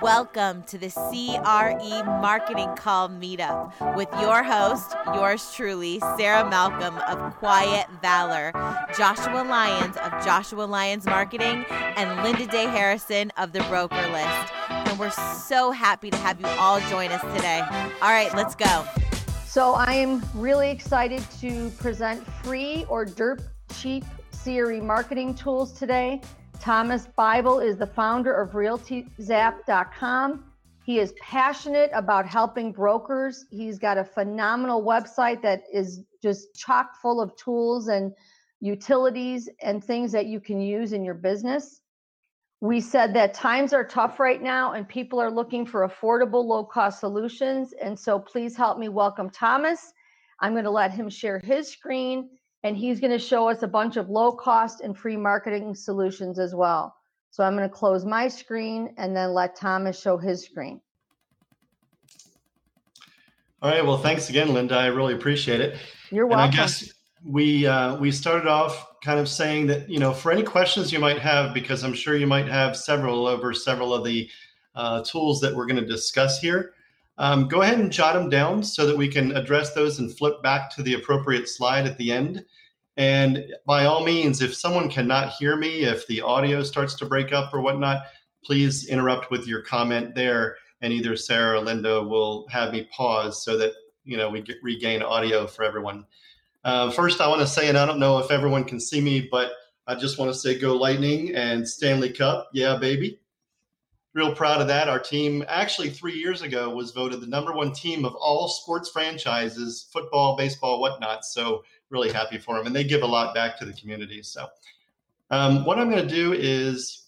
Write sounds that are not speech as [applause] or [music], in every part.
Welcome to the CRE Marketing Call Meetup with your host, yours truly, Sarah Malcolm of Quiet Valor, Joshua Lyons of Joshua Lyons Marketing, and Linda Day Harrison of The Broker List. And we're so happy to have you all join us today. All right, let's go. So I am really excited to present free or dirt cheap CRE marketing tools today. Thomas Bible is the founder of RealtyZapp.com. He is passionate about helping brokers. He's got a phenomenal website that is just chock full of tools and utilities and things that you can use in your business. We said that times are tough right now and people are looking for affordable, low cost solutions. And so please help me welcome Thomas. I'm going to let him share his screen and he's going to show us a bunch of low cost and free marketing solutions as well. So I'm going to close my screen and then let Thomas show his screen. All right. Well, thanks again, Linda. I really appreciate it. You're welcome. And I guess we uh, we started off kind of saying that you know for any questions you might have, because I'm sure you might have several over several of the uh, tools that we're going to discuss here. Um, go ahead and jot them down so that we can address those and flip back to the appropriate slide at the end. And by all means, if someone cannot hear me, if the audio starts to break up or whatnot, please interrupt with your comment there, and either Sarah or Linda will have me pause so that you know we get, regain audio for everyone. Uh, first, I want to say, and I don't know if everyone can see me, but I just want to say, go Lightning and Stanley Cup, yeah, baby real proud of that. Our team actually three years ago was voted the number one team of all sports franchises, football, baseball, whatnot. So really happy for them, and they give a lot back to the community. So um, what I'm going to do is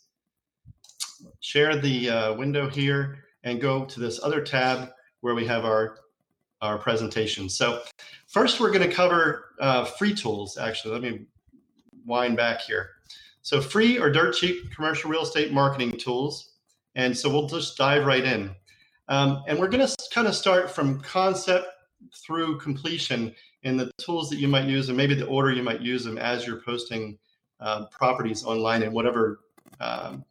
share the uh, window here and go to this other tab where we have our our presentation. So first, we're going to cover uh, free tools. Actually, let me wind back here. So free or dirt cheap commercial real estate marketing tools and so we'll just dive right in. Um, and we're going to kind of start from concept through completion in the tools that you might use and maybe the order you might use them as you're posting uh, properties online in whatever um,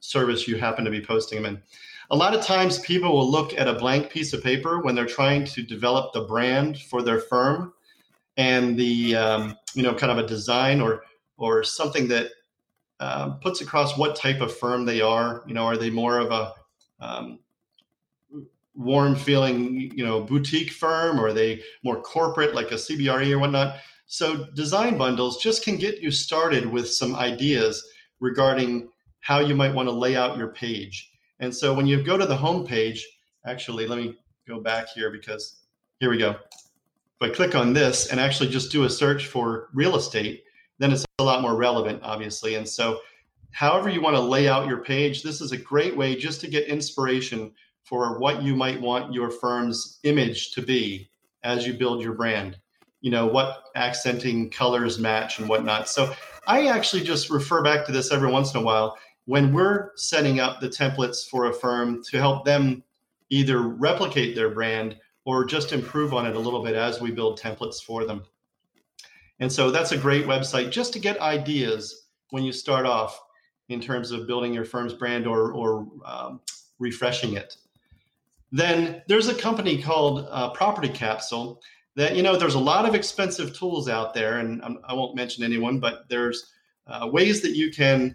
service you happen to be posting them in. A lot of times people will look at a blank piece of paper when they're trying to develop the brand for their firm and the um, you know kind of a design or or something that um, puts across what type of firm they are. You know, are they more of a um, warm feeling, you know, boutique firm, or are they more corporate, like a CBRE or whatnot? So design bundles just can get you started with some ideas regarding how you might want to lay out your page. And so when you go to the home page, actually, let me go back here because here we go. If I click on this and actually just do a search for real estate, then it's a lot more relevant, obviously. And so, however you want to lay out your page, this is a great way just to get inspiration for what you might want your firm's image to be as you build your brand. You know, what accenting colors match and whatnot. So, I actually just refer back to this every once in a while when we're setting up the templates for a firm to help them either replicate their brand or just improve on it a little bit as we build templates for them. And so that's a great website just to get ideas when you start off in terms of building your firm's brand or, or um, refreshing it. Then there's a company called uh, Property Capsule that, you know, there's a lot of expensive tools out there, and I'm, I will not mention anyone, but there's uh, ways that you can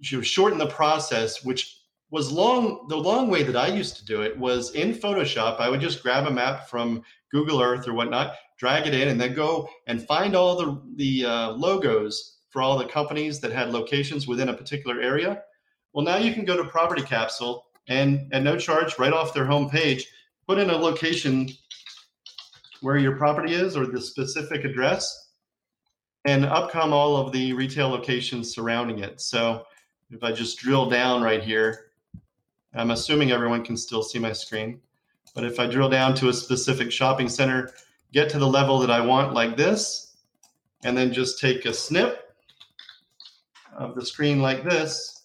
you shorten the process, which was long the long way that i used to do it was in photoshop i would just grab a map from google earth or whatnot drag it in, and then go and find all the the uh, logos for all the companies that had locations within a particular area. Well, now you can go to Property Capsule and at no charge, right off their home page, put in a location where your property is or the specific address, and up come all of the retail locations surrounding it. So if I just drill down right here, I'm assuming everyone can still see my screen. But if I drill down to a specific shopping center, get to the level that I want like this, and then just take a snip of the screen like this.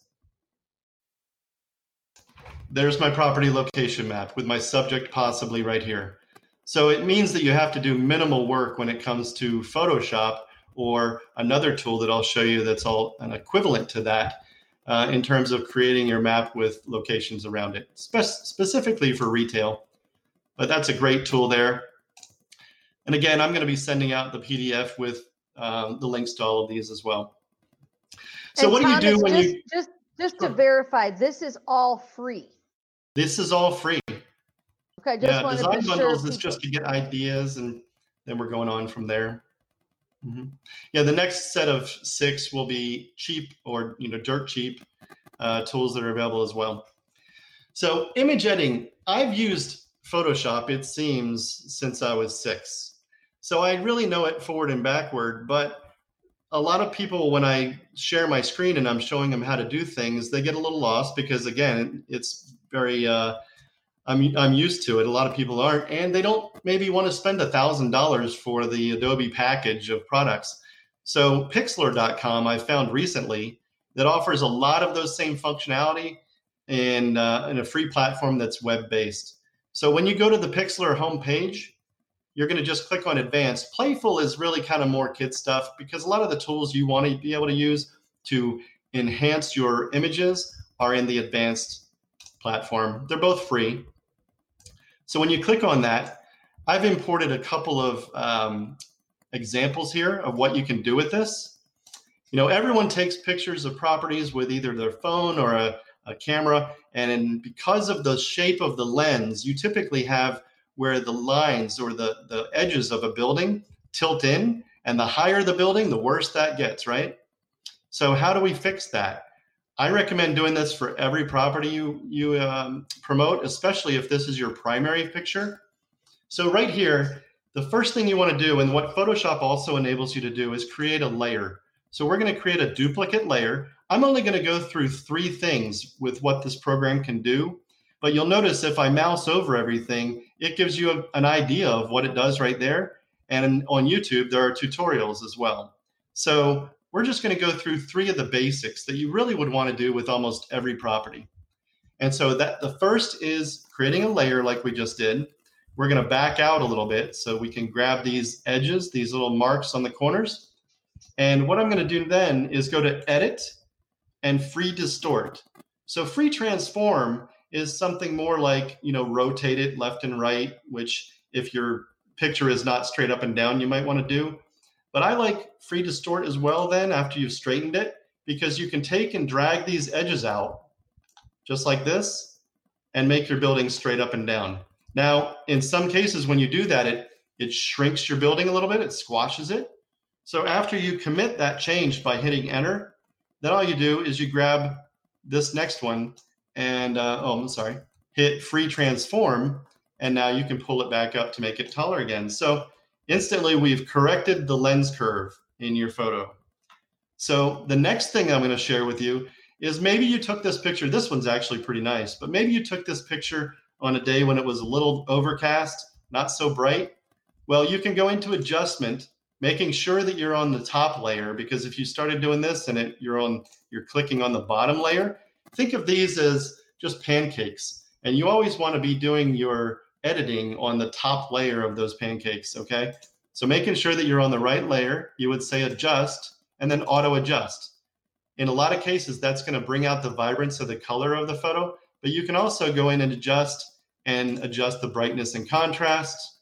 There's my property location map with my subject possibly right here. So it means that you have to do minimal work when it comes to Photoshop or another tool that I'll show you that's all an equivalent to that. Uh, in terms of creating your map with locations around it, spe- specifically for retail. But that's a great tool there. And again, I'm going to be sending out the PDF with um, the links to all of these as well. So, And what Thomas, do you do when just, you? just just Sure. to verify, this is all free. This is all free. Okay, just yeah, design be sure. bundles is people- just to get ideas, and then we're going on from there. Mhm. Yeah, the next set of six will be cheap or you know dirt cheap uh, tools that are available as well. So image editing, I've used Photoshop. It seems since I was six, so I really know it forward and backward. But a lot of people, when I share my screen and I'm showing them how to do things, they get a little lost because again, it's very uh, I'm I'm used to it. A lot of people aren't, and they don't maybe want to spend a thousand dollars for the Adobe package of products. So Pixlr.com I found recently that offers a lot of those same functionality and uh, in a free platform that's web based. So when you go to the Pixlr homepage, you're going to just click on Advanced. Playful is really kind of more kid stuff because a lot of the tools you want to be able to use to enhance your images are in the Advanced platform. They're both free. So when you click on that, I've imported a couple of um, examples here of what you can do with this. You know, everyone takes pictures of properties with either their phone or a, a camera, and because of the shape of the lens, you typically have where the lines or the, the edges of a building tilt in, and the higher the building, the worse that gets, right? So how do we fix that? I recommend doing this for every property you you um, promote, especially if this is your primary picture. So right here, the first thing you want to do, and what Photoshop also enables you to do, is create a layer. So we're going to create a duplicate layer. I'm only going to go through three things with what this program can do, but you'll notice if I mouse over everything, it gives you a, an idea of what it does right there. And on YouTube, there are tutorials as well. So we're just going to go through three of the basics that you really would want to do with almost every property. And so that the first is creating a layer like we just did. We're going to back out a little bit so we can grab these edges, these little marks on the corners. And what I'm going to do then is go to edit and free distort. So free transform is something more like, you know, rotate it left and right, which if your picture is not straight up and down, you might want to do. But I like free distort as well then after you've straightened it because you can take and drag these edges out just like this and make your building straight up and down. Now, in some cases when you do that it it shrinks your building a little bit, it squashes it. So after you commit that change by hitting enter, then all you do is you grab this next one and uh, oh, I'm sorry, hit free transform and now you can pull it back up to make it taller again. So instantly we've corrected the lens curve in your photo. So the next thing I'm going to share with you is maybe you took this picture. This one's actually pretty nice, but maybe you took this picture on a day when it was a little overcast, not so bright. Well, you can go into adjustment, making sure that you're on the top layer because if you started doing this and it, you're on you're clicking on the bottom layer, think of these as just pancakes. And you always want to be doing your editing on the top layer of those pancakes, okay? So making sure that you're on the right layer, you would say adjust and then auto adjust. In a lot of cases, that's going to bring out the vibrance of the color of the photo, but you can also go in and adjust and adjust the brightness and contrast,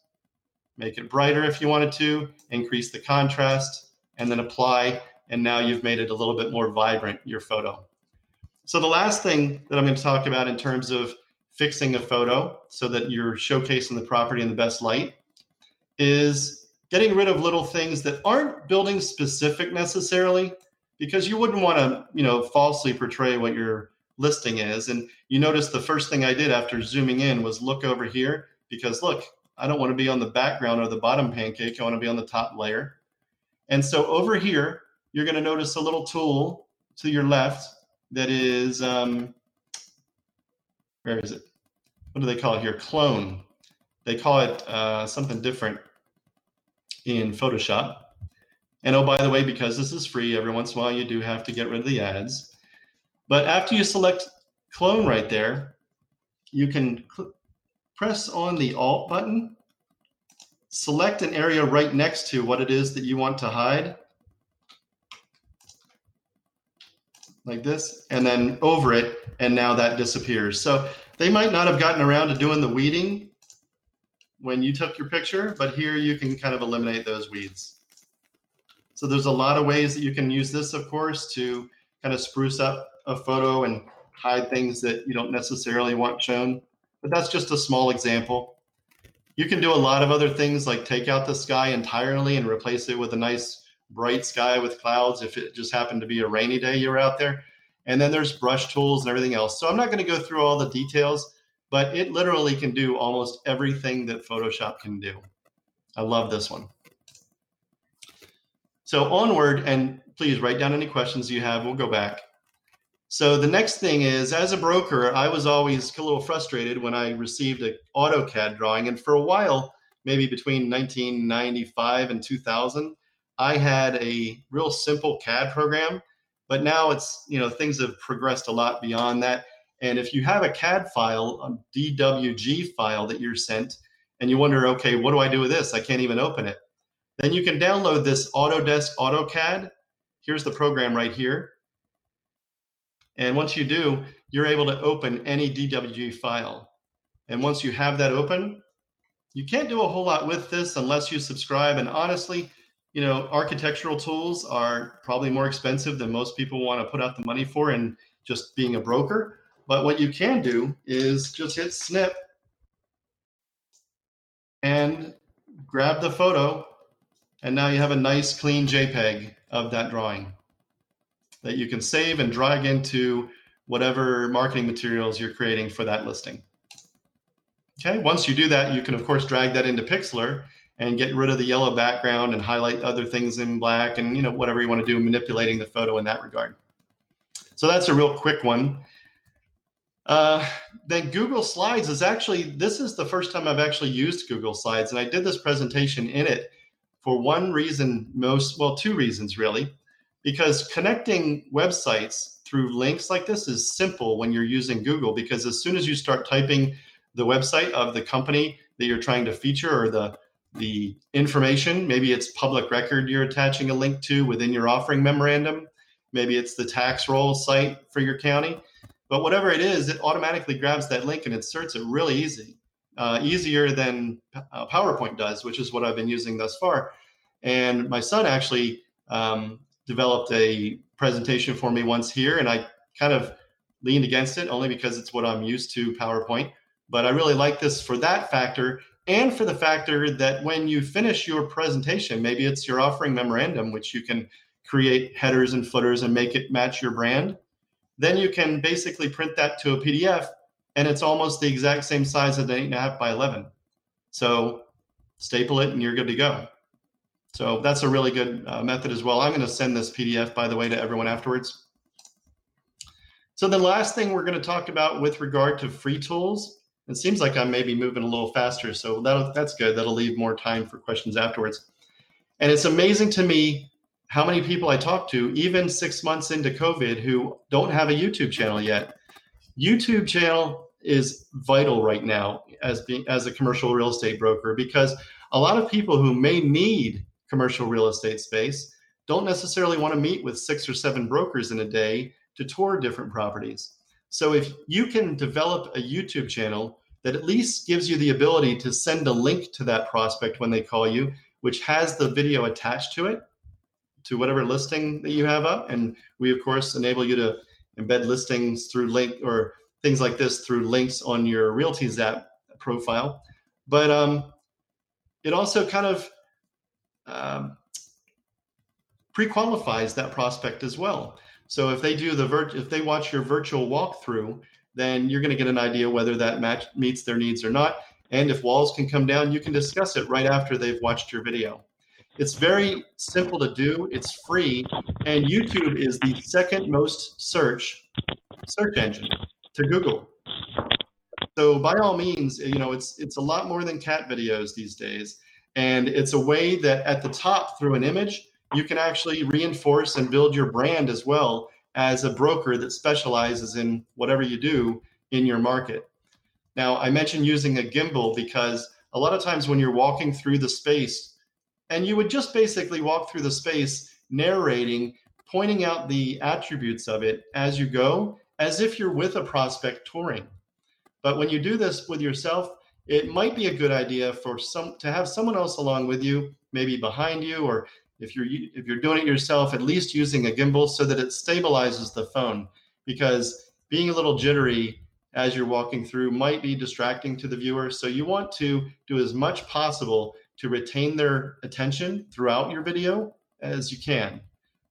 make it brighter if you wanted to, increase the contrast, and then apply. And now you've made it a little bit more vibrant, your photo. So the last thing that I'm going to talk about in terms of fixing a photo so that you're showcasing the property in the best light is getting rid of little things that aren't building specific necessarily because you wouldn't want to you know falsely portray what your listing is. And you notice the first thing i did after zooming in was look over here because look i don't want to be on the background or the bottom pancake. I want to be on the top layer. And so over here you're going to notice a little tool to your left that is um, where is it? What do they call it here? Clone. They call it uh, something different in Photoshop. And oh, by the way, because this is free, every once in a while you do have to get rid of the ads. But after you select clone right there, you can cl- press on the Alt button, select an area right next to what it is that you want to hide. Like this, and then over it, and now that disappears. So they might not have gotten around to doing the weeding when you took your picture, but here you can kind of eliminate those weeds. So there's a lot of ways that you can use this, of course, to kind of spruce up a photo and hide things that you don't necessarily want shown. But that's just a small example. You can do a lot of other things like take out the sky entirely and replace it with a nice bright sky with clouds if it just happened to be a rainy day you're out there. And then there's brush tools and everything else. So I'm not going to go through all the details, but it literally can do almost everything that Photoshop can do. I love this one. So onward, and please write down any questions you have. We'll go back. So the next thing is, as a broker, I was always a little frustrated when I received an AutoCAD drawing, and for a while, maybe between 1995 and 2000, I had a real simple CAD program, but now it's you know things have progressed a lot beyond that. And if you have a CAD file, a DWG file that you're sent, and you wonder, okay, what do I do with this? I can't even open it. Then you can download this Autodesk AutoCAD. Here's the program right here. And once you do, you're able to open any DWG file. And once you have that open, you can't do a whole lot with this unless you subscribe. And honestly, you know, architectural tools are probably more expensive than most people want to put out the money for and just being a broker. But what you can do is just hit snip and grab the photo. And now you have a nice clean JPEG of that drawing that you can save and drag into whatever marketing materials you're creating for that listing. Okay, once you do that, you can of course drag that into Pixlr and get rid of the yellow background and highlight other things in black and you know whatever you want to do manipulating the photo in that regard. So that's a real quick one. Uh, then Google Slides is actually this is the first time I've actually used Google Slides and I did this presentation in it for one reason most well two reasons really because connecting websites through links like this is simple when you're using Google because as soon as you start typing the website of the company that you're trying to feature or the the information. Maybe it's public record you're attaching a link to within your offering memorandum. Maybe it's the tax roll site for your county. But whatever it is, it automatically grabs that link and inserts it really easy, uh, easier than uh, PowerPoint does, which is what I've been using thus far. And my son actually um, developed a presentation for me once here, and I kind of leaned against it only because it's what I'm used to PowerPoint. But I really like this for that factor and for the factor that when you finish your presentation, maybe it's your offering memorandum, which you can create headers and footers and make it match your brand. Then you can basically print that to a PDF, and it's almost the exact same size as an eight and a half by 11. So staple it, and you're good to go. So that's a really good uh, method as well. I'm going to send this PDF, by the way, to everyone afterwards. So the last thing we're going to talk about with regard to free tools it seems like I'm maybe moving a little faster, so that that's good. That'll leave more time for questions afterwards. And it's amazing to me how many people I talk to, even six months into COVID, who don't have a YouTube channel yet. YouTube channel is vital right now as being as a commercial real estate broker because a lot of people who may need commercial real estate space don't necessarily want to meet with six or seven brokers in a day to tour different properties. So if you can develop a YouTube channel that at least gives you the ability to send a link to that prospect when they call you, which has the video attached to it, to whatever listing that you have up. And we, of course, enable you to embed listings through link or things like this through links on your RealtyZapp profile. But um, it also kind of um, pre-qualifies that prospect as well. So if they do the virt, if they watch your virtual walkthrough, then you're going to get an idea whether that match meets their needs or not. And if walls can come down, you can discuss it right after they've watched your video. It's very simple to do. It's free, and YouTube is the second most search search engine to Google. So by all means, you know it's it's a lot more than cat videos these days, and it's a way that at the top through an image you can actually reinforce and build your brand as well as a broker that specializes in whatever you do in your market. Now, I mentioned using a gimbal because a lot of times when you're walking through the space, and you would just basically walk through the space narrating pointing out the attributes of it as you go, as if you're with a prospect touring. But when you do this with yourself, it might be a good idea for some to have someone else along with you, maybe behind you, or if you're if you're doing it yourself, at least using a gimbal so that it stabilizes the phone. Because being a little jittery as you're walking through might be distracting to the viewer. So you want to do as much possible to retain their attention throughout your video as you can.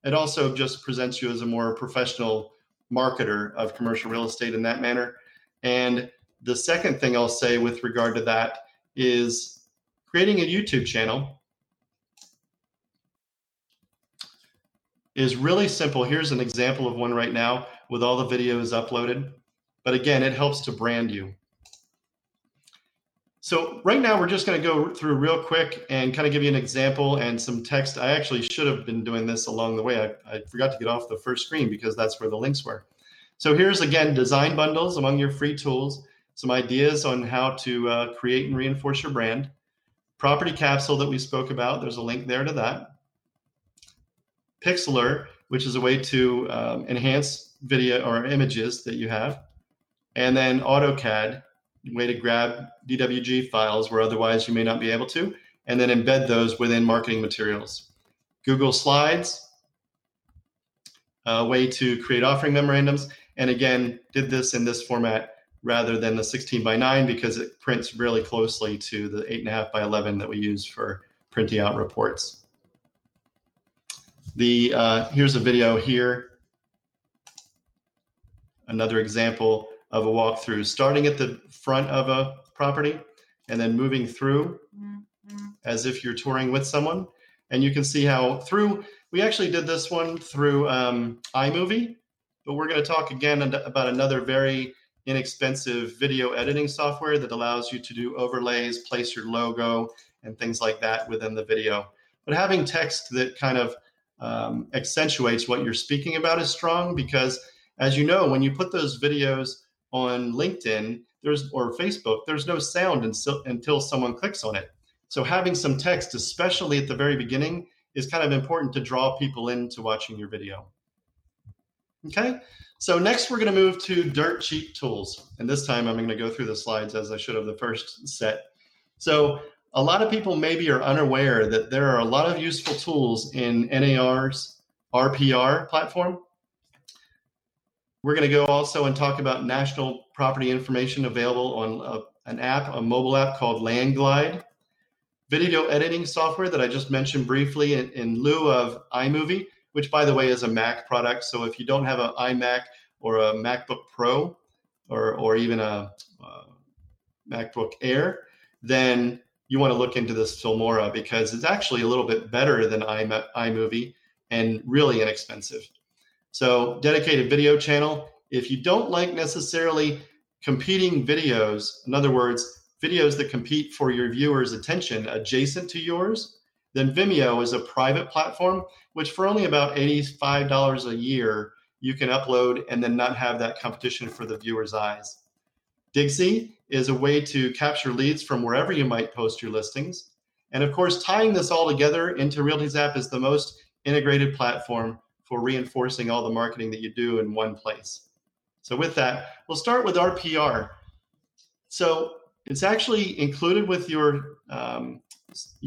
It also just presents you as a more professional marketer of commercial real estate in that manner. And the second thing I'll say with regard to that is creating a YouTube channel is really simple. Here's an example of one right now with all the videos uploaded. But again, it helps to brand you. So right now we're just going to go through real quick and kind of give you an example and some text. I actually should have been doing this along the way. I, I forgot to get off the first screen because that's where the links were. So here's again, design bundles among your free tools, some ideas on how to uh, create and reinforce your brand. Property capsule that we spoke about, there's a link there to that. Pixlr, which is a way to um, enhance video or images that you have. And then AutoCAD, way to grab DWG files where otherwise you may not be able to, and then embed those within marketing materials. Google Slides, a way to create offering memorandums. And again, did this in this format rather than the 16 by 9 because it prints really closely to the 8.5 by 11 that we use for printing out reports. The uh, Here's a video here. Another example of a walkthrough, starting at the front of a property and then moving through mm-hmm. as if you're touring with someone. And you can see how through, we actually did this one through um, iMovie, but we're going to talk again about another very inexpensive video editing software that allows you to do overlays, place your logo, and things like that within the video. But having text that kind of um, accentuates what you're speaking about is strong because, as you know, when you put those videos on LinkedIn, there's or Facebook, there's no sound until, until someone clicks on it. So having some text, especially at the very beginning, is kind of important to draw people into watching your video. Okay, so next we're going to move to dirt cheap tools. And this time I'm going to go through the slides as I should have the first set. So a lot of people maybe are unaware that there are a lot of useful tools in NAR's RPR platform. We're going to go also and talk about national property information available on a, an app, a mobile app called Landglide. Video editing software that I just mentioned briefly in, in lieu of iMovie, which by the way is a Mac product. So if you don't have an iMac or a MacBook Pro or, or even a, a MacBook Air, then you want to look into this Filmora because it's actually a little bit better than iMovie and really inexpensive. So, dedicated video channel. If you don't like necessarily competing videos, in other words, videos that compete for your viewers' attention adjacent to yours, then Vimeo is a private platform, which for only about $85 a year, you can upload and then not have that competition for the viewer's eyes. Digsy is a way to capture leads from wherever you might post your listings. And of course, tying this all together into RealtyZapp is the most integrated platform for reinforcing all the marketing that you do in one place. So with that, we'll start with RPR. So it's actually included with your um,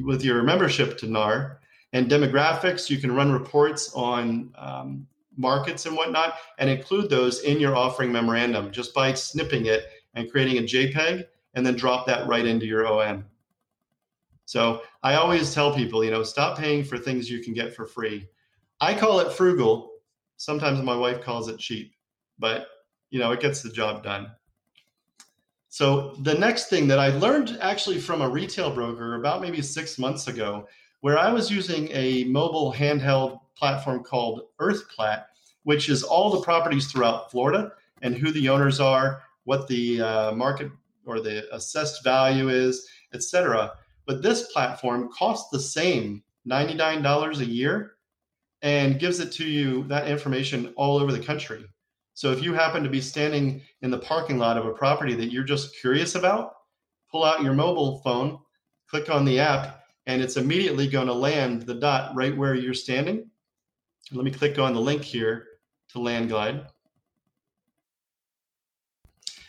with your membership to NAR and demographics. You can run reports on um, markets and whatnot, and include those in your offering memorandum just by snipping it and creating a JPEG, and then drop that right into your OM. So I always tell people, you know, stop paying for things you can get for free. I call it frugal. Sometimes my wife calls it cheap, but you know, it gets the job done. So the next thing that I learned actually from a retail broker about maybe six months ago, where I was using a mobile handheld platform called EarthPlat, which is all the properties throughout Florida and who the owners are, what the uh, market or the assessed value is, etc. But this platform costs the same $99 a year and gives it to you that information all over the country. So if you happen to be standing in the parking lot of a property that you're just curious about, pull out your mobile phone, click on the app, and it's immediately going to land the dot right where you're standing. Let me click on the link here to Landglide.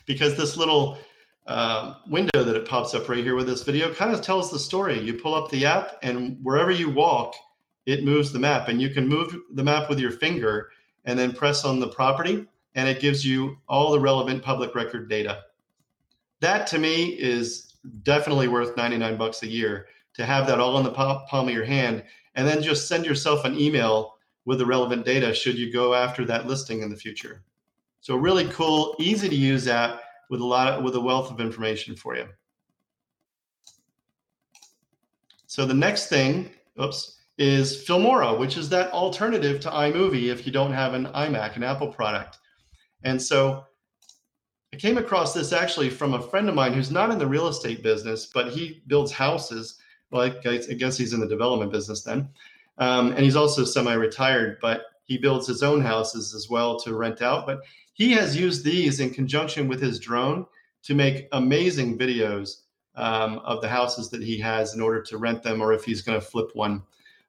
Because this little uh, window that it pops up right here with this video kind of tells the story. You pull up the app, and wherever you walk, it moves the map. And you can move the map with your finger and then press on the property, and it gives you all the relevant public record data. That to me is definitely worth 99 bucks a year to have that all in the palm of your hand and then just send yourself an email with the relevant data should you go after that listing in the future. So really cool, easy to use app with a lot of, with a wealth of information for you. So the next thing, oops, is Filmora, which is that alternative to iMovie if you don't have an iMac, an Apple product. And so I came across this actually from a friend of mine who's not in the real estate business, but he builds houses. Well, I guess he's in the development business then. Um, and he's also semi retired, but he builds his own houses as well to rent out. But he has used these in conjunction with his drone to make amazing videos um, of the houses that he has in order to rent them or if he's going to flip one.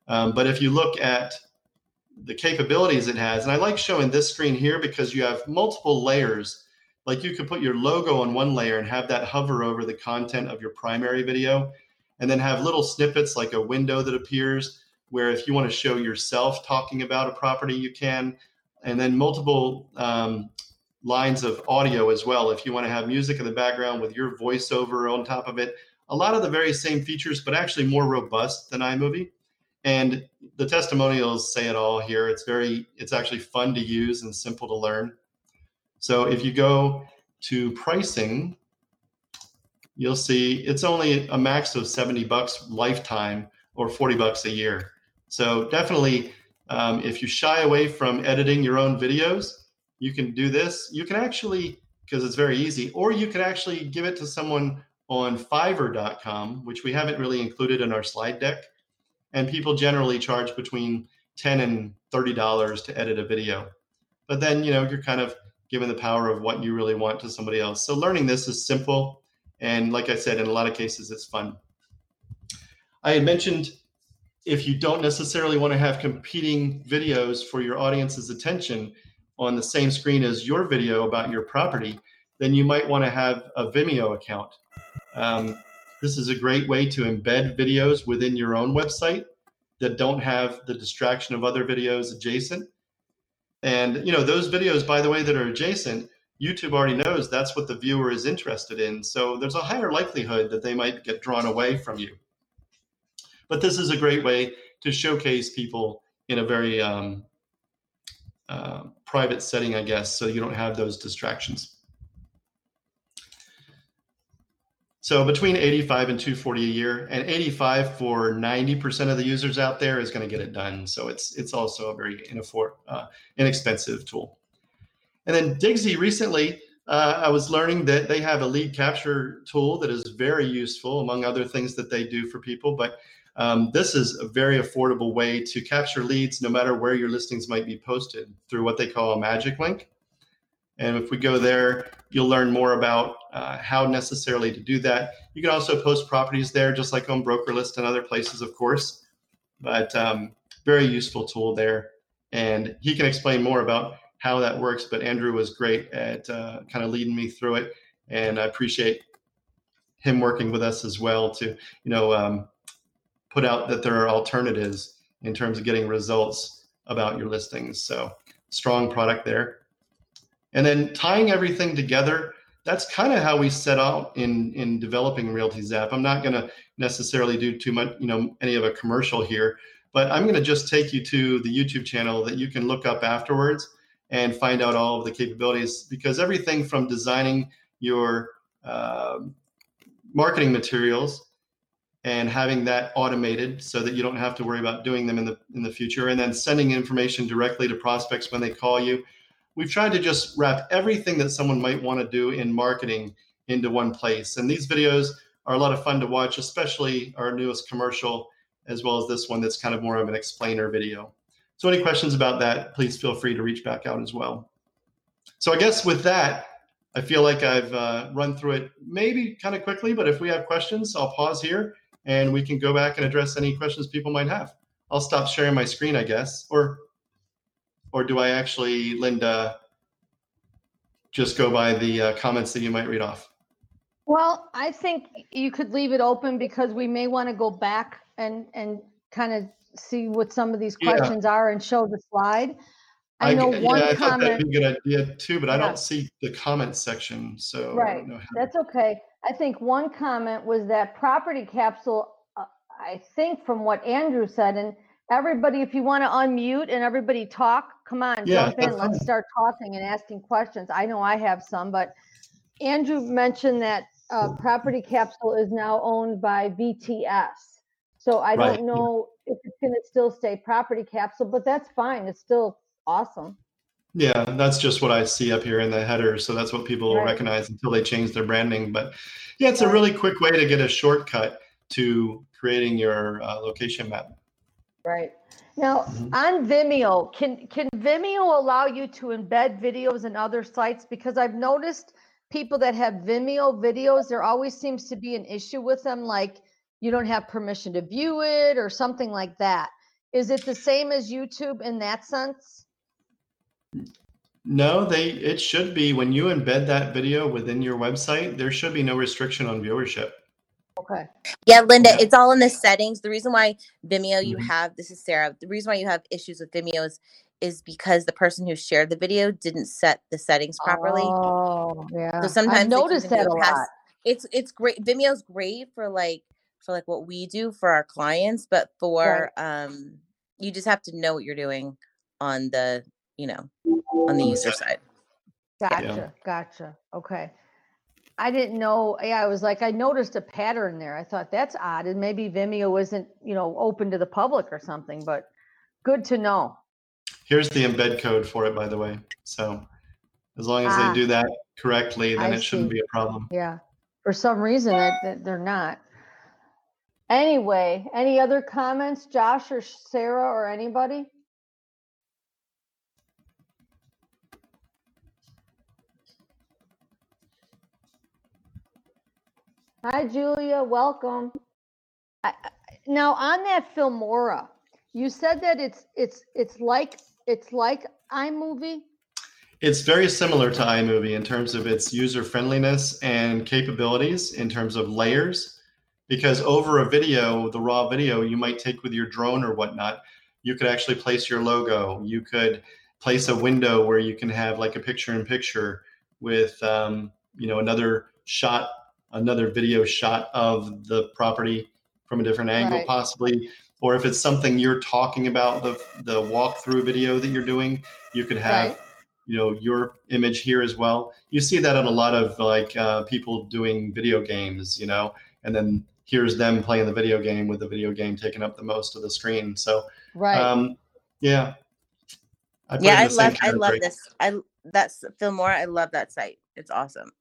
Um, but if you look at the capabilities it has, and I like showing this screen here because you have multiple layers. Like you could put your logo on one layer and have that hover over the content of your primary video, and then have little snippets like a window that appears where if you want to show yourself talking about a property, you can, and then multiple um, lines of audio as well. If you want to have music in the background with your voiceover on top of it, a lot of the very same features, but actually more robust than iMovie. And the testimonials say it all here. It's very, it's actually fun to use and simple to learn. So if you go to pricing, you'll see it's only a max of 70 bucks lifetime or 40 bucks a year. So definitely, um, if you shy away from editing your own videos, you can do this. You can actually, because it's very easy, or you can actually give it to someone on fiverr.com, which we haven't really included in our slide deck. And people generally charge between 10 and 30 dollars to edit a video. But then you know you're kind of given the power of what you really want to somebody else. So learning this is simple and like i said in a lot of cases it's fun. I had mentioned if you don't necessarily want to have competing videos for your audience's attention on the same screen as your video about your property then you might want to have a vimeo account um, this is a great way to embed videos within your own website that don't have the distraction of other videos adjacent. And you know, those videos by the way that are adjacent, YouTube already knows that's what the viewer is interested in. So there's a higher likelihood that they might get drawn away from you. But this is a great way to showcase people in a very um, uh, private setting, I guess, so you don't have those distractions. So between 85 and 240 a year, and 85 for 90% of the users out there is going to get it done. So it's it's also a very inafford, uh, inexpensive tool. And then Digsy recently, uh, I was learning that they have a lead capture tool that is very useful, among other things that they do for people. But um, this is a very affordable way to capture leads, no matter where your listings might be posted, through what they call a magic link. And if we go there, you'll learn more about uh, how necessarily to do that. You can also post properties there, just like on BrokerList and other places, of course. But um, very useful tool there. And he can explain more about how that works. But Andrew was great at uh, kind of leading me through it. And I appreciate him working with us as well to, you know, um, put out that there are alternatives in terms of getting results about your listings. So strong product there. And then tying everything together, that's kind of how we set out in in developing RealtyZapp. I'm not going to necessarily do too much, you know, any of a commercial here, but I'm going to just take you to the YouTube channel that you can look up afterwards and find out all of the capabilities because everything from designing your uh, marketing materials and having that automated so that you don't have to worry about doing them in the in the future and then sending information directly to prospects when they call you we've tried to just wrap everything that someone might want to do in marketing into one place. And these videos are a lot of fun to watch, especially our newest commercial, as well as this one that's kind of more of an explainer video. So, any questions about that, please feel free to reach back out as well. So, I guess with that, I feel like I've uh, run through it maybe kind of quickly, but if we have questions, I'll pause here and we can go back and address any questions people might have. I'll stop sharing my screen, I guess, or or do I actually, Linda, just go by the uh, comments that you might read off? Well, I think you could leave it open because we may want to go back and and kind of see what some of these Yeah. questions are and show the slide. I know g- one yeah, I thought comment. that'd be a good idea too, but I don't see the comment section, so I Right. know. That's okay. I think one comment was that property capsule, uh, I think from what Andrew said, and everybody, if you want to unmute and everybody talk, come on, Yeah, jump in. Let's start talking and asking questions. I know I have some, but Andrew mentioned that uh, property capsule is now owned by VTS. So I Right. don't know if it's going to still stay property capsule, but that's fine. It's still awesome. Yeah, that's just what I see up here in the header. So that's what people will Right. recognize until they change their branding. But yeah, it's a really quick way to get a shortcut to creating your uh, location map. Right. Now, Mhm. on Vimeo, can can Vimeo allow you to embed videos in other sites? Because I've noticed people that have Vimeo videos, there always seems to be an issue with them, like you don't have permission to view it or something like that. Is it the same as YouTube in that sense? No, they it should be when you embed that video within your website, there should be no restriction on viewership. Okay. Yeah, Linda, Yeah. it's all in the settings. The reason why Vimeo you Mhm. have this is Sarah. The reason why you have issues with Vimeo is, is because the person who shared the video didn't set the settings properly. Oh, yeah. so sometimes I've noticed that a it past- lot. It's it's great. Vimeo's great for like for like what we do for our clients, but for um you just have to know what you're doing on the you know on the user side. Gotcha, gotcha. Okay. I didn't know. Yeah, I was like, I noticed a pattern there. I thought that's odd, and maybe Vimeo isn't, you know, open to the public or something. But good to know. Here's the embed code for it, by the way. So as long as Ah. they do that correctly, then I it shouldn't be a problem. Yeah, for some reason that, that they're not. Anyway, any other comments, Josh or Sarah or anybody? Hi, Julia. Welcome. I, now on that Filmora, you said that it's it's it's like it's like iMovie. It's very similar to iMovie in terms of its user friendliness and capabilities in terms of layers. Because over a video, the raw video you might take with your drone or whatnot, you could actually place your logo. You could place a window where you can have like a picture in picture with, um, you know, another shot, another video shot of the property from a different angle, Right. possibly. Or if it's something you're talking about, the the walkthrough video that you're doing, you could have Right. you know your image here as well you see that in a lot of like uh, people doing video games you know and then here's them playing the video game with the video game taking up the most of the screen so Right. um yeah I Yeah, I love I love this. I that's Filmora. I love that site. It's awesome.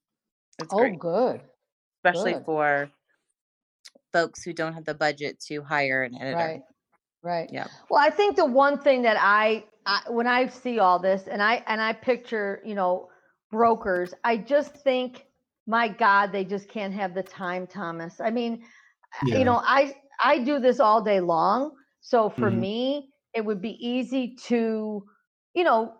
It's oh, great, good. Especially good. for folks who don't have the budget to hire an editor. Right. Right. Yeah. Well, I think the one thing that I, I when I see all this and I and I picture, you know, brokers, I just think, my God, they just can't have the time, Thomas. I mean, Yeah. you know, I I do this all day long. So for Mhm. me, it would be easy to, you know,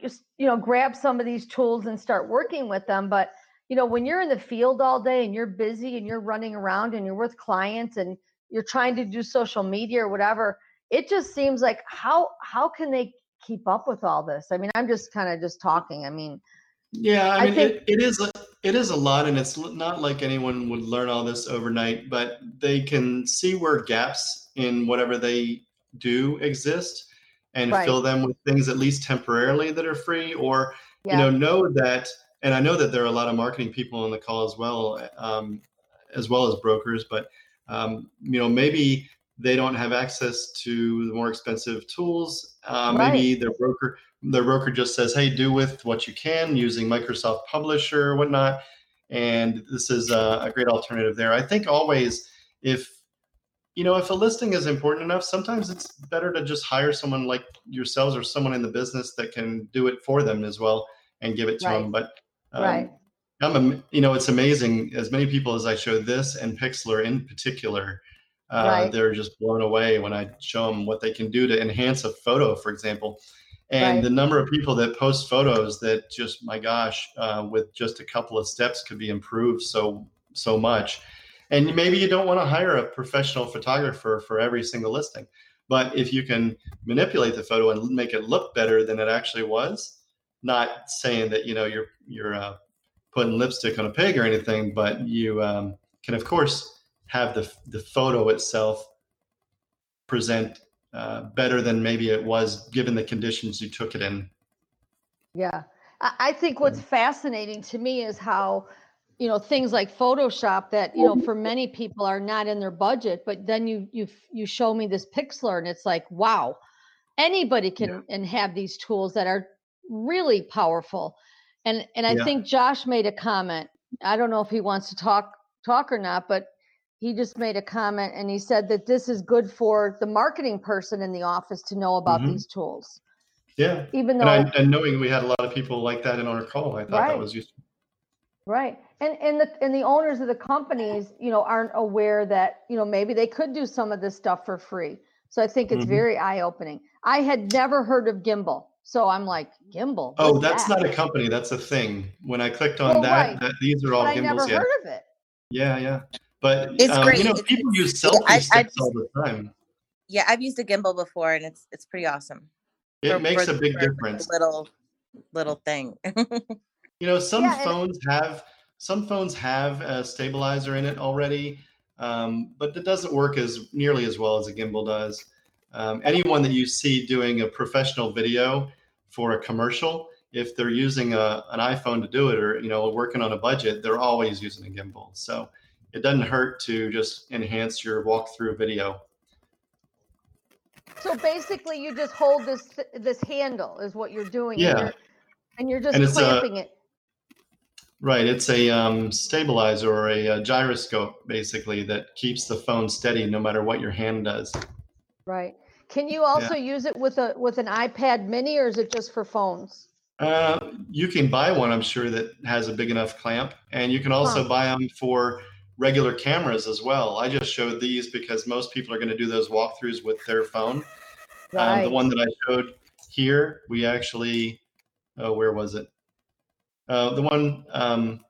just you know, grab some of these tools and start working with them. But you know, when you're in the field all day and you're busy and you're running around and you're with clients and you're trying to do social media or whatever, it just seems like how how can they keep up with all this? I mean, I'm just kind of just talking. I mean, Yeah, I I mean, think- it, it is a- it is a lot, and it's not like anyone would learn all this overnight. But they can see where gaps in whatever they do exist, and Right. fill them with things at least temporarily that are free, or yeah, you know know that. And I know that there are a lot of marketing people on the call as well, um, as well as brokers. But um, you know, maybe they don't have access to the more expensive tools. Uh, Maybe their broker their broker just says, "Hey, do with what you can using Microsoft Publisher or whatnot." And this is a, a great alternative there. I think always, if you know, if a listing is important enough, sometimes it's better to just hire someone like yourselves or someone in the business that can do it for them as well and give it to Right. them. But um, right, I'm, you know, it's amazing. As many people as I show this and Pixlr in particular, uh, Right. they're just blown away when I show them what they can do to enhance a photo, for example. And Right. the number of people that post photos that just, my gosh, uh, with just a couple of steps could be improved so so much. And maybe you don't want to hire a professional photographer for every single listing, but if you can manipulate the photo and make it look better than it actually was, not saying that you know you're you're uh, putting lipstick on a pig or anything, but you um, can of course have the the photo itself present uh, better than maybe it was given the conditions you took it in. Yeah. I, think what's fascinating to me is how, you know, things like Photoshop that, you know, for many people are not in their budget, but then you you you show me this Pixlr and it's like, wow, anybody can Yeah. and have these tools that are really powerful. And and I Yeah. think Josh made a comment. I don't know if he wants to talk talk or not, but he just made a comment and he said that this is good for the marketing person in the office to know about Mhm. these tools. Yeah. Even though And, I, and knowing we had a lot of people like that in our call, I thought that was useful. Right. And and the and the owners of the companies, you know, aren't aware that, you know, maybe they could do some of this stuff for free. So I think it's Mhm. very eye-opening. I had never heard of Gimbal. So I'm like, Gimbal. Oh, that's that? not a company. That's a thing. When I clicked on Well, that, right. that, these are all But I never gimbals. Yeah. heard of it. yeah, yeah. But It's um, great. you know, It's- people use it's- selfie I- I sticks just- all the time. Yeah, I've used a gimbal before, and it's it's pretty awesome. It for- makes for- a big for the difference. Little little thing. [laughs] You know, some Yeah, and- phones have some phones have a stabilizer in it already, um, but it doesn't work as nearly as well as a gimbal does. Um, anyone that you see doing a professional video for a commercial, if they're using a, an iPhone to do it, or you know, working on a budget, they're always using a gimbal. So it doesn't hurt to just enhance your walkthrough video. So basically you just hold this this handle is what you're doing. Yeah. And you're, and you're just And it's a- it. Right, it's a um, stabilizer or a, uh gyroscope, basically, that keeps the phone steady no matter what your hand does. Right. Can you also use it with a with an iPad mini or is it just for phones? Uh, you can buy one, I'm sure, that has a big enough clamp, and you can also Huh. buy them for regular cameras as well. I just showed these because most people are going to do those walkthroughs with their phone. Um, the one that I showed here, we actually, oh, where was it? Uh, the one um,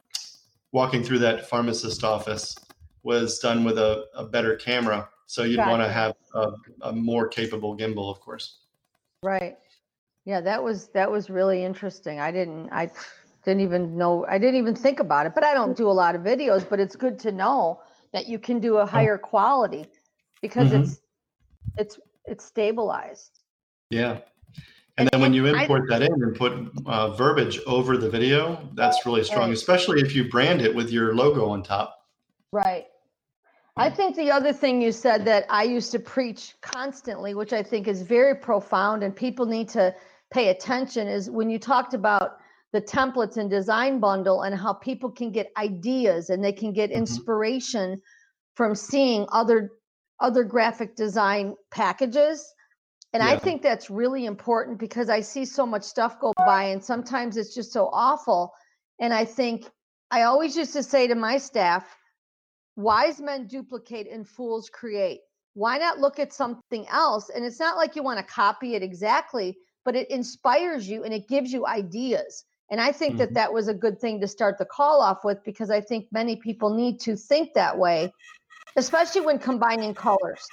walking through that pharmacist office was done with a, a better camera. So you'd want to have a, a more capable gimbal, of course. Right. Yeah, that was that was really interesting. I didn't I didn't even know I didn't even think about it. But I don't do a lot of videos, but it's good to know that you can do a higher quality because Mhm. it's it's it's stabilized. Yeah. And- And then when you I- import that in and put uh, verbiage over the video, that's really strong, especially if you brand it with your logo on top. Right. I think the other thing you said that I used to preach constantly, which I think is very profound and people need to pay attention, is when you talked about the templates and design bundle and how people can get ideas and they can get Mhm. inspiration from seeing other other graphic design packages. And I think that's really important because I see so much stuff go by and sometimes it's just so awful. And I think I always used to say to my staff, wise men duplicate and fools create. Why not look at something else? And it's not like you want to copy it exactly, but it inspires you and it gives you ideas. And I think that Mhm. that was a good thing to start the call off with because I think many people need to think that way, especially when combining colors.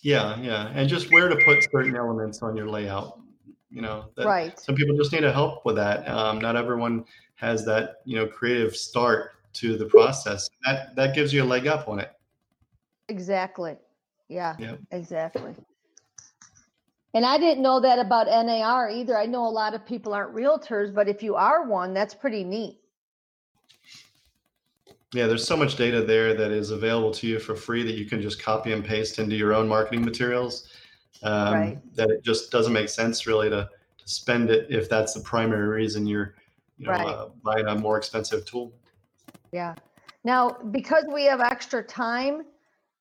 Yeah, yeah. And just where to put certain elements on your layout. You know, that Right. some people just need to help with that. Um, not everyone has that, you know, creative start to the process. That that gives you a leg up on it. Exactly. Yeah, Yep. exactly. And I didn't know that about NAR either. I know a lot of people aren't realtors, but if you are one, that's pretty neat. Yeah, there's so much data there that is available to you for free that you can just copy and paste into your own marketing materials. Um, Right. That it just doesn't make sense really to, to spend it if that's the primary reason you're, you know, Right. uh, buying a more expensive tool. Yeah. Now, because we have extra time,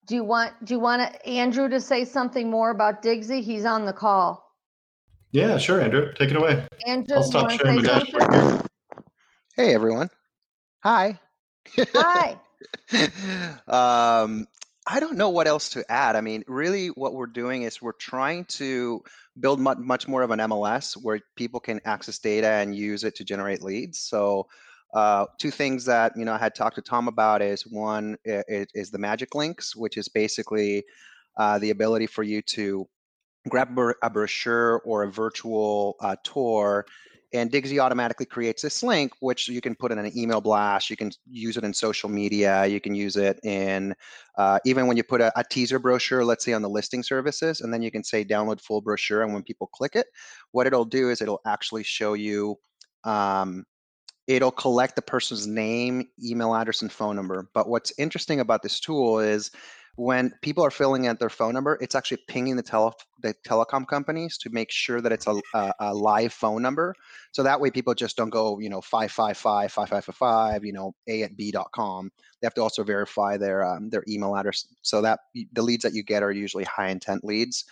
do you want do you want Andrew to say something more about Digsy? He's on the call. Yeah, sure, Andrew, take it away. Andrew, I'll stop wanna sharing say my dashboard here. Hey everyone. Hi. Hi. [laughs] um, I don't know what else to add. I mean, really, what we're doing is we're trying to build much, much more of an MLS where people can access data and use it to generate leads. So, uh, two things that you know I had talked to Tom about is one is, is the magic links, which is basically uh, the ability for you to grab a brochure or a virtual uh, tour and Digsy automatically creates this link, which you can put in an email blast. You can use it in social media. You can use it in uh, even when you put a, a, teaser brochure, let's say on the listing services, and then you can say download full brochure. And when people click it, what it'll do is it'll actually show you. Um, it'll collect the person's name, email address, and phone number. But what's interesting about this tool is when people are filling out their phone number, it's actually pinging the tele the telecom companies to make sure that it's a, a, a live phone number. So that way people just don't go, you know, 555 5555, you know, a at b.com. They have to also verify their um, their email address. So that the leads that you get are usually high intent leads.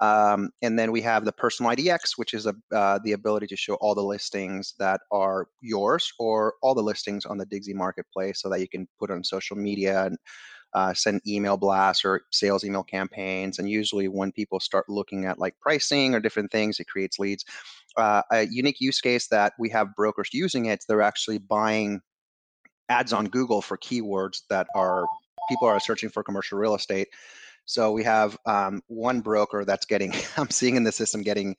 Um, and then we have the personal IDX, which is a, uh, the ability to show all the listings that are yours or all the listings on the Digsy marketplace so that you can put on social media and uh, send email blasts or sales email campaigns. And usually, when people start looking at like pricing or different things, it creates leads. Uh, a unique use case that we have brokers using it, they're actually buying ads on Google for keywords that are people are searching for commercial real estate. So we have um, one broker that's getting, [laughs] I'm seeing in the system getting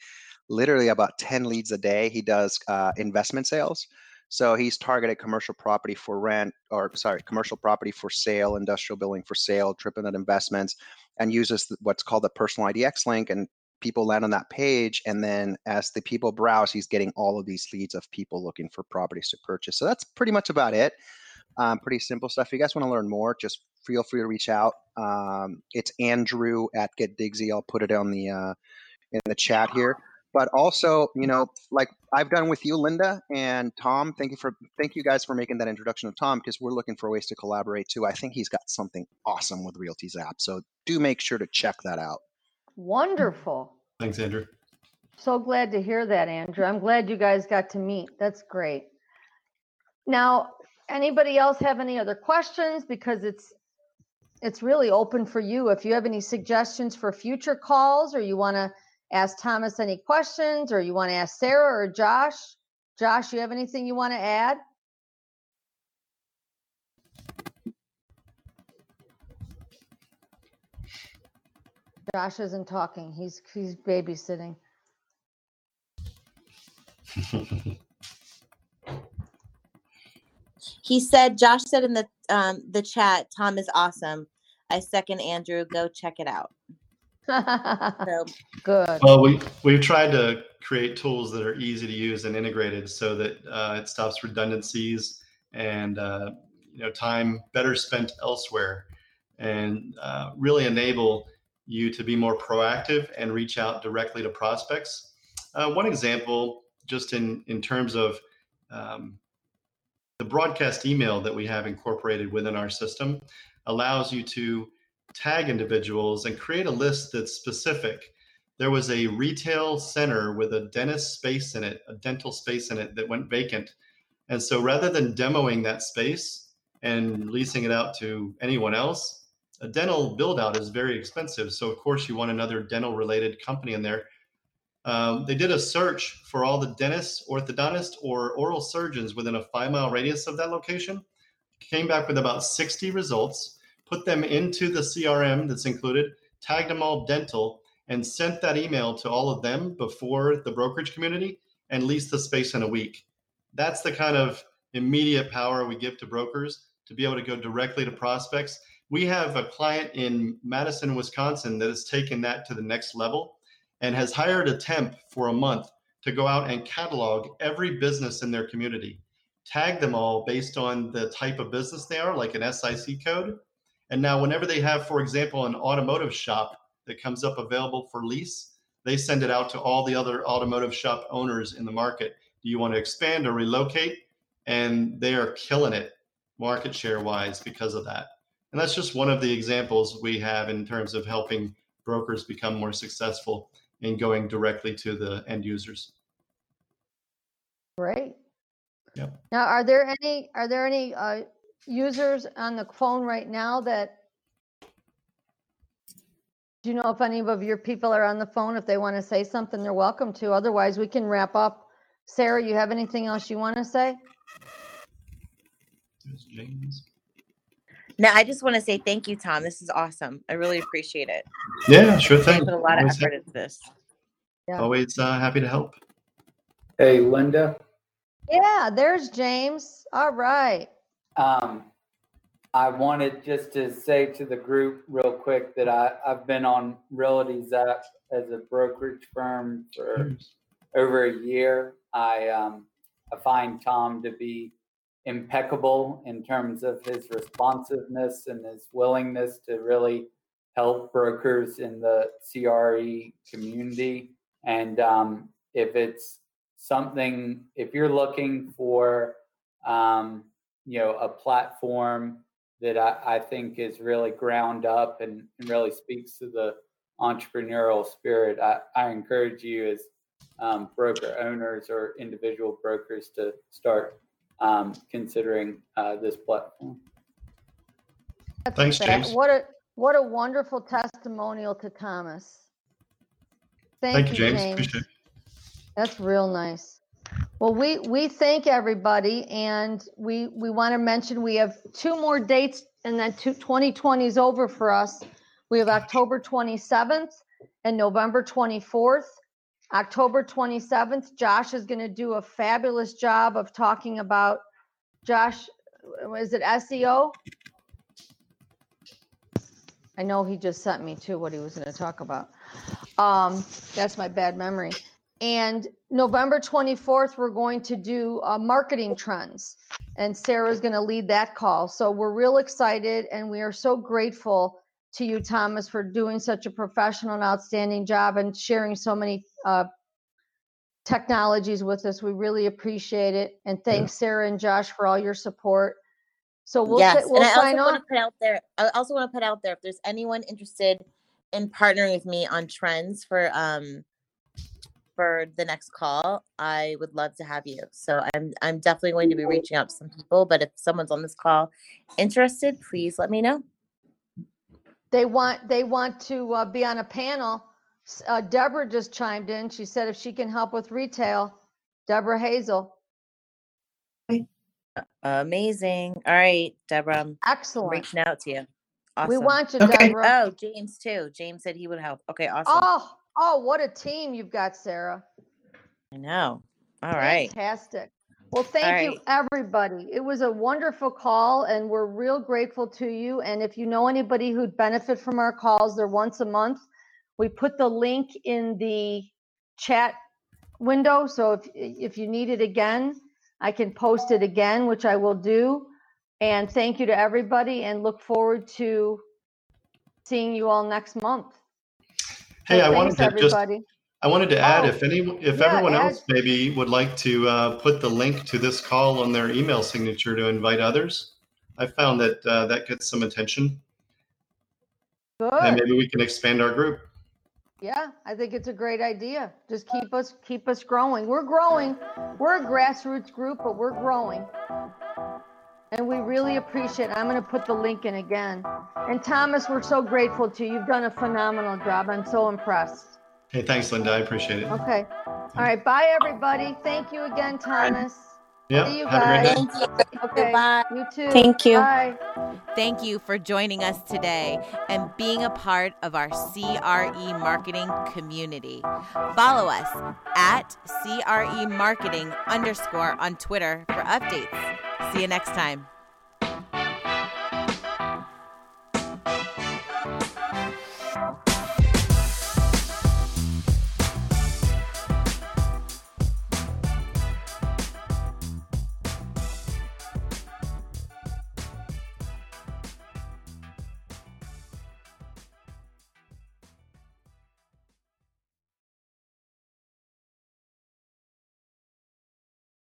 literally about 10 leads a day. He does uh, investment sales. So he's targeted commercial property for rent, or sorry, commercial property for sale, industrial building for sale, triple net investments, and uses what's called the personal IDX link. And people land on that page. And then as the people browse, he's getting all of these leads of people looking for properties to purchase. So that's pretty much about it. Um, pretty simple stuff. If you guys want to learn more, just feel free to reach out. Um, it's Andrew at Get Digsy. I'll put it on the uh, in the chat here. But also you know like i've done with you linda and tom thank you for thank you guys for making that introduction of tom because we're looking for ways to collaborate too. I think he's got something awesome with RealtyZapp, so do make sure to check that out. Wonderful. Thanks andrew. So glad to hear that andrew. I'm glad you guys got to meet. That's great. Now anybody else have any other questions because it's it's really open for you if you have any suggestions for future calls or you want to ask Thomas any questions or you want to ask Sarah or Josh? Josh, you have anything you want to add? Josh isn't talking. He's he's babysitting. [laughs] he said Josh said in the um the chat, Tom is awesome. I second Andrew. Go check it out. so [laughs] good. Well, we we've tried to create tools that are easy to use and integrated so that uh, it stops redundancies and uh, you know time better spent elsewhere, and uh, really enable you to be more proactive and reach out directly to prospects. Uh, one example, just in in terms of um, the broadcast email that we have incorporated within our system, allows you to tag individuals and create a list that's specific. There was a retail center with a dentist space in it, a dental space in it that went vacant. And so rather than demoing that space and leasing it out to anyone else, a dental build out is very expensive. So, of course, you want another dental related company in there. Um, they did a search for all the dentists, orthodontists, or oral surgeons within a five mile radius of that location. Came back with about 60 results put them into the CRM that's included, tagged them all dental, and sent that email to all of them before the brokerage community and leased the space in a week. That's the kind of immediate power we give to brokers to be able to go directly to prospects. We have a client in Madison, Wisconsin that has taken that to the next level and has hired a temp for a month to go out and catalog every business in their community, tag them all based on the type of business they are, like an SIC code, and now, whenever they have, for example, an automotive shop that comes up available for lease, they send it out to all the other automotive shop owners in the market. Do you want to expand or relocate? And they are killing it market share wise because of that. And that's just one of the examples we have in terms of helping brokers become more successful in going directly to the end users. Great. Yep. Now, are there any are there any uh, users on the phone right now that Do you know if any of your people are on the phone? If they want to say something, they're welcome to. Otherwise, we can wrap up. Sarah, you have anything else you want to say? There's James. No, I just want to say thank you, Tom. This is awesome. I really appreciate it. Yeah, sure You thing. put a lot of Always effort into this. Yeah. Always uh, happy to help. Hey, Linda. Yeah, there's James. All right. Um, I wanted just to say to the group real quick that I, I've been on RealtyZapp as a brokerage firm for over a year. I um, I find Tom to be impeccable in terms of his responsiveness and his willingness to really help brokers in the CRE community. And um, if it's something, if you're looking for, um, you know, a platform that I, I think is really ground up and, and really speaks to the entrepreneurial spirit, I, I encourage you as um, broker owners or individual brokers to start um, considering uh, this platform. That's Thanks, fa- James. What a what a wonderful testimonial to Thomas. Thank, Thank you, James. Appreciate it. That's real nice. Well, we we thank everybody, and we we want to mention we have two more dates, and then two, 2020 is over for us. We have October 27th and November 24th. October 27th, Josh is going to do a fabulous job of talking about Josh. Is it SEO? I know he just sent me to what he was going to talk about. Um, that's my bad memory. And November 24th, we're going to do uh, marketing trends, and Sarah's going to lead that call. So we're real excited, and we are so grateful to you, Thomas, for doing such a professional and outstanding job and sharing so many uh, technologies with us. We really appreciate it, and thanks Sarah and Josh for all your support. So we'll yes, say, we'll and I also sign want off. to put out there. I also want to put out there if there's anyone interested in partnering with me on trends for um for the next call, I would love to have you. So I'm I'm definitely going to be reaching out to some people. But if someone's on this call interested, please let me know. They want they want to uh, be on a panel. Uh, Deborah just chimed in. She said if she can help with retail, Deborah Hazel. Amazing. All right, Deborah, I'm Excellent. reaching out to you. Awesome. We want you, Okay. Deborah. Oh, James too. James said he would help. Okay, awesome. Oh, oh, what a team you've got, Sarah. I know. All right. Fantastic. Well, thank you, everybody. It was a wonderful call, and we're real grateful to you. And if you know anybody who'd benefit from our calls, they're once a month. We put the link in the chat window, so if if you need it again, I can post it again, which I will do. And thank you to everybody, and look forward to seeing you all next month. Hey, So I wanted thanks, to just everybody. I wanted to add Oh. if any if Yeah, everyone add. else maybe would like to uh, put the link to this call on their email signature to invite others. I found that uh, that gets some attention, and Good. maybe we can expand our group. Yeah, I think it's a great idea. Just keep us keep us growing. We're growing. We're a grassroots group, but we're growing. And we really appreciate it. I'm going to put the link in again. And Thomas, we're so grateful to you. You've done a phenomenal job. I'm so impressed. Hey, thanks, Linda. I appreciate it. Okay. All right. Bye, everybody. Thank you again, Thomas. Yeah. See you Have a great day. Thank you. Okay. Goodbye. You too. Thank you. Bye. Thank you for joining us today and being a part of our CRE marketing community. Follow us at CRE marketing underscore on Twitter for updates. See you next time.